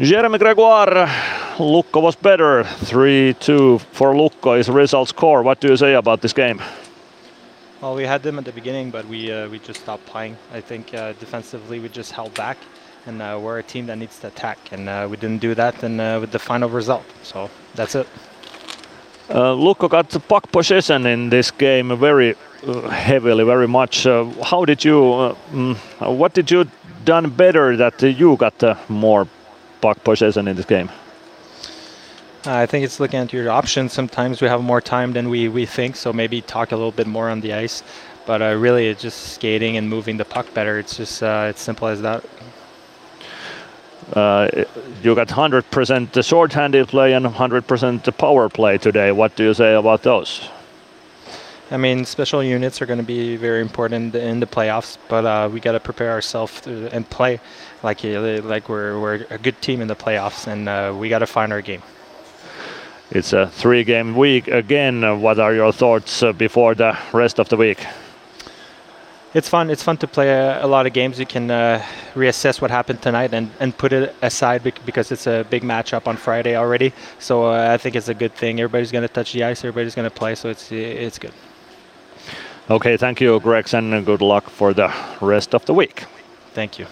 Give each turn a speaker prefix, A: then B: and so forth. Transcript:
A: Jeremy Grégoire, Lukko was better. 3-2 for Lukko is the result score. What do you say about this game?
B: Well, we had them at the beginning, but we uh, we just stopped playing. I think uh, defensively we just held back, and uh, we're a team that needs to attack, and uh, we didn't do that, and uh, with the final result. So that's it.
A: Uh, Lukko got the puck possession in this game very uh, heavily, very much. Uh, how did you? Uh, mm, what did you done better that you got uh, more puck possession in this game?
B: I think it's looking at your options. Sometimes we have more time than we, we think, so maybe talk a little bit more on the ice. But uh, really, it's just skating and moving the puck better. It's just uh, it's simple as that.
A: Uh, you got 100% the short-handed play and 100% the power play today. What do you say about those?
B: I mean, special units are going to be very important in the playoffs, but uh, we got to prepare ourselves and play like uh, like we're, we're a good team in the playoffs, and uh, we got to find our game.
A: It's a three-game week again. What are your thoughts uh, before the rest of the week?
B: it's fun. It's fun to play a, a lot of games. You can uh, reassess what happened tonight and, and put it aside because it's a big matchup on Friday already. So uh, I think it's a good thing. Everybody's going to touch the ice. Everybody's going to play. So it's it's good.
A: Okay, thank you, Greg, and good luck for the rest of the week.
B: Thank you.